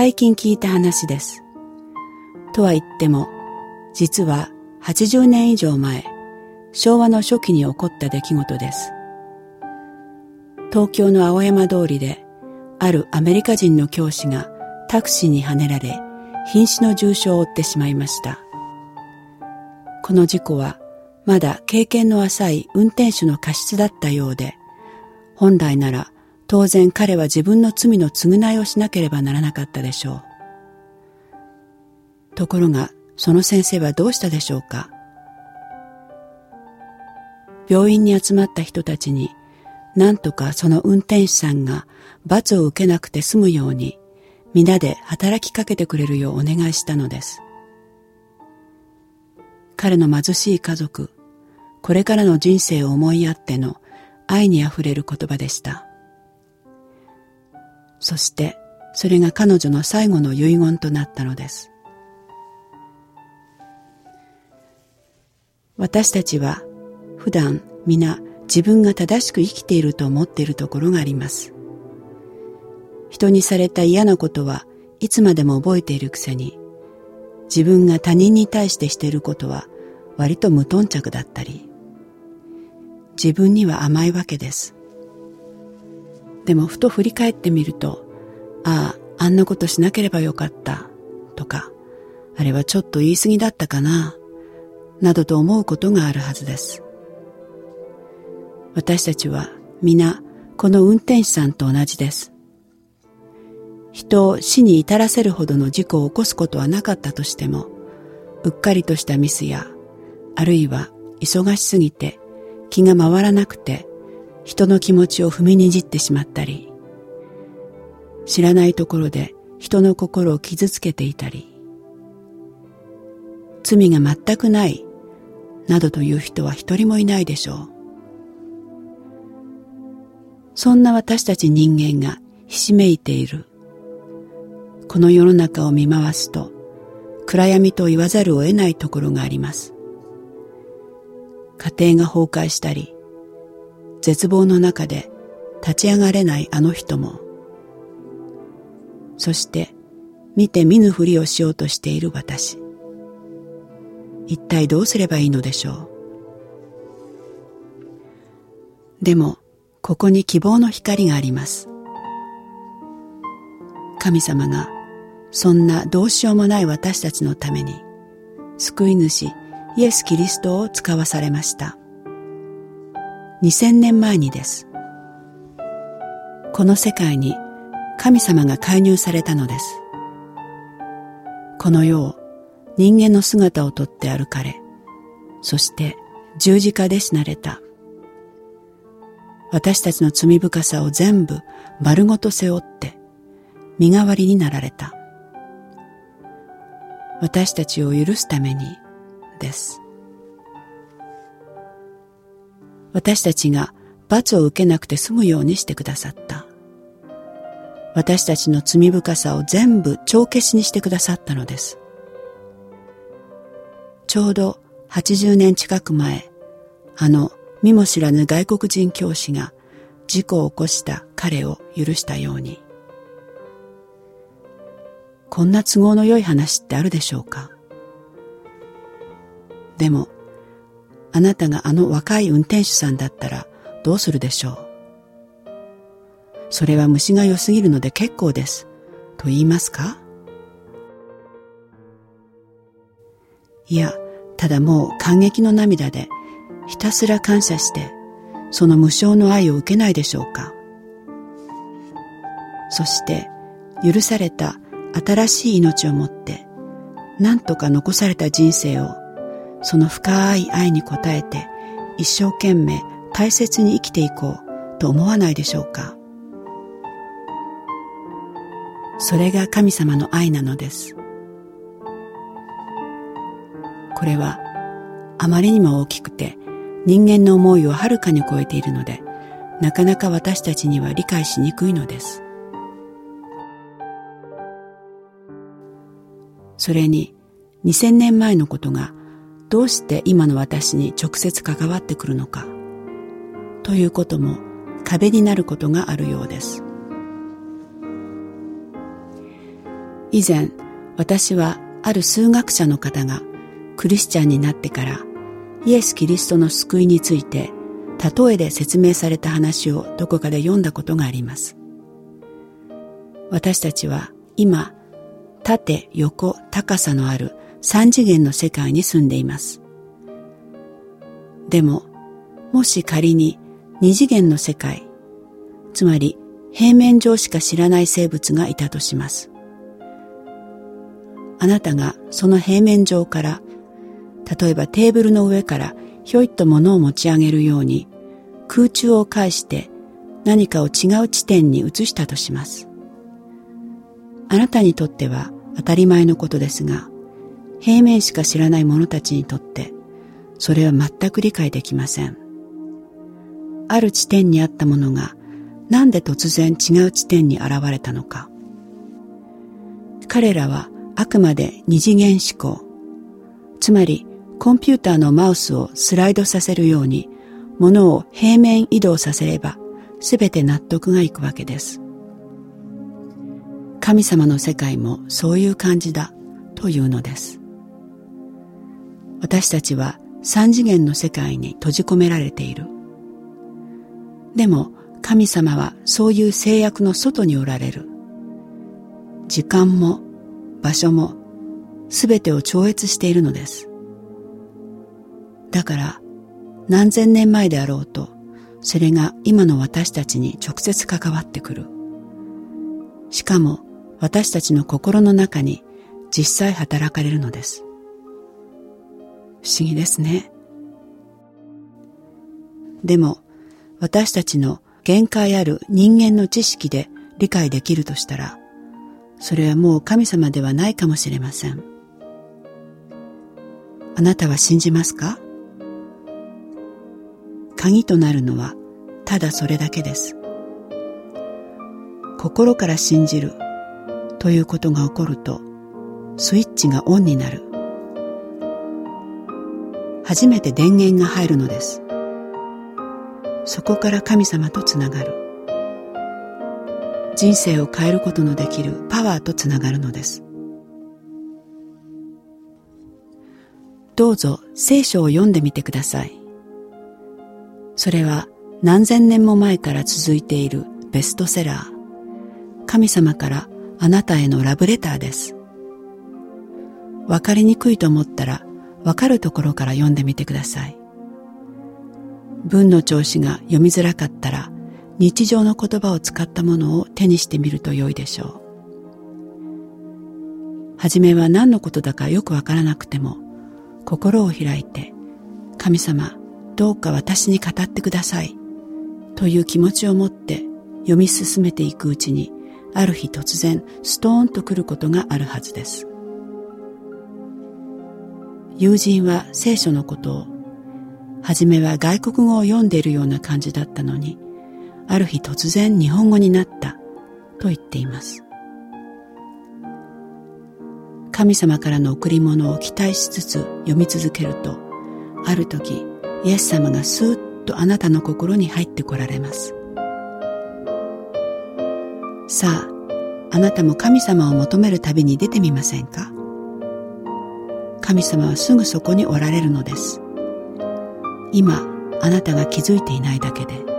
最近聞いた話です。とは言っても、実は80年以上前、昭和の初期に起こった出来事です。東京の青山通りで、あるアメリカ人の教師がタクシーにはねられ、瀕死の重傷を負ってしまいました。この事故は、まだ経験の浅い運転手の過失だったようで、本来なら当然彼は自分の罪の償いをしなければならなかったでしょう。ところが、その先生はどうしたでしょうか？病院に集まった人たちに、なんとかその運転手さんが罰を受けなくて済むように、皆で働きかけてくれるようお願いしたのです。彼の貧しい家族、これからの人生を思いやっての愛にあふれる言葉でした。そしてそれが彼女の最後の遺言となったのです。私たちは普段皆自分が正しく生きていると思っているところがあります。人にされた嫌なことはいつまでも覚えているくせに自分が他人に対してしていることは割と無頓着だったり自分には甘いわけです。でもふと振り返ってみると、ああ、あんなことしなければよかった、とか、あれはちょっと言い過ぎだったかな、などと思うことがあるはずです。私たちは皆この運転手さんと同じです。人を死に至らせるほどの事故を起こすことはなかったとしても、うっかりとしたミスや、あるいは忙しすぎて気が回らなくて人の気持ちを踏みにじってしまったり、知らないところで人の心を傷つけていたり、罪が全くないなどという人は一人もいないでしょう。そんな私たち人間がひしめいている。この世の中を見回すと、暗闇と言わざるを得ないところがあります。家庭が崩壊したり、絶望の中で立ち上がれないあの人も、そして見て見ぬふりをしようとしている私。一体どうすればいいのでしょう。でも、ここに希望の光があります。神様がそんなどうしようもない私たちのために救い主イエス・キリストを使わされました。2000年前にです。この世界に神様が介入されたのです。この世を人間の姿をとって歩かれ、そして十字架で死なれた。私たちの罪深さを全部丸ごと背負って身代わりになられた。私たちを許すためにです。私たちが罰を受けなくて済むようにしてくださった。私たちの罪深さを全部帳消しにしてくださったのです。ちょうど80年近く前、あの見も知らぬ外国人教師が事故を起こした彼を許したように。こんな都合の良い話ってあるでしょうか？でも、あなたがあの若い運転手さんだったらどうするでしょう？それは虫が良すぎるので結構です。と言いますか？いや、ただもう感激の涙でひたすら感謝してその無償の愛を受けないでしょうか？そして許された新しい命をもって何とか残された人生をその深い愛に応えて一生懸命大切に生きていこうと思わないでしょうか。それが神様の愛なのです。これはあまりにも大きくて人間の思いをはるかに超えているのでなかなか私たちには理解しにくいのです。それに2000年前のことがどうして今の私に直接関わってくるのかということも壁になることがあるようです以前私はある数学者の方がクリスチャンになってからイエス・キリストの救いについて例えで説明された話をどこかで読んだことがあります。私たちは今、縦、横、高さのある三次元の世界に住んでいます。でも、もし仮に二次元の世界、つまり平面上しか知らない生物がいたとします。あなたがその平面上から、例えばテーブルの上からひょいっと物を持ち上げるように空中を介して何かを違う地点に移したとします。あなたにとっては当たり前のことですが、平面しか知らない者たちにとって、それは全く理解できません。ある地点にあったものが、なんで突然違う地点に現れたのか。彼らはあくまで二次元思考、つまりコンピューターのマウスをスライドさせるように、ものを平面移動させれば、すべて納得がいくわけです。神様の世界もそういう感じだというのです。私たちは三次元の世界に閉じ込められている。でも神様はそういう制約の外におられる。時間も場所も全てを超越しているのです。だから何千年前であろうとそれが今の私たちに直接関わってくる。しかも私たちの心の中に実際働かれるのです。不思議ですね。でも、私たちの限界ある人間の知識で理解できるとしたら、それはもう神様ではないかもしれません。あなたは信じますか？鍵となるのはただそれだけです。心から信じるということが起こるとスイッチがオンになる。初めて電源が入るのです。そこから神様とつながる。人生を変えることのできるパワーとつながるのです。どうぞ聖書を読んでみてください。それは何千年も前から続いているベストセラー。神様からあなたへのラブレターです。わかりにくいと思ったらわかるところから読んでみてください。文の調子が読みづらかったら日常の言葉を使ったものを手にしてみると良いでしょう。はじめは何のことだかよくわからなくても心を開いて神様どうか私に語ってくださいという気持ちを持って読み進めていくうちにある日突然ストーンと来ることがあるはずです。友人は聖書のことを、はじめは外国語を読んでいるような感じだったのに、ある日突然日本語になったと言っています。神様からの贈り物を期待しつつ読み続けると、ある時、イエス様がスーッとあなたの心に入ってこられます。さあ、あなたも神様を求める旅に出てみませんか？神様はすぐそこにおられるのです。今、あなたが気づいていないだけで。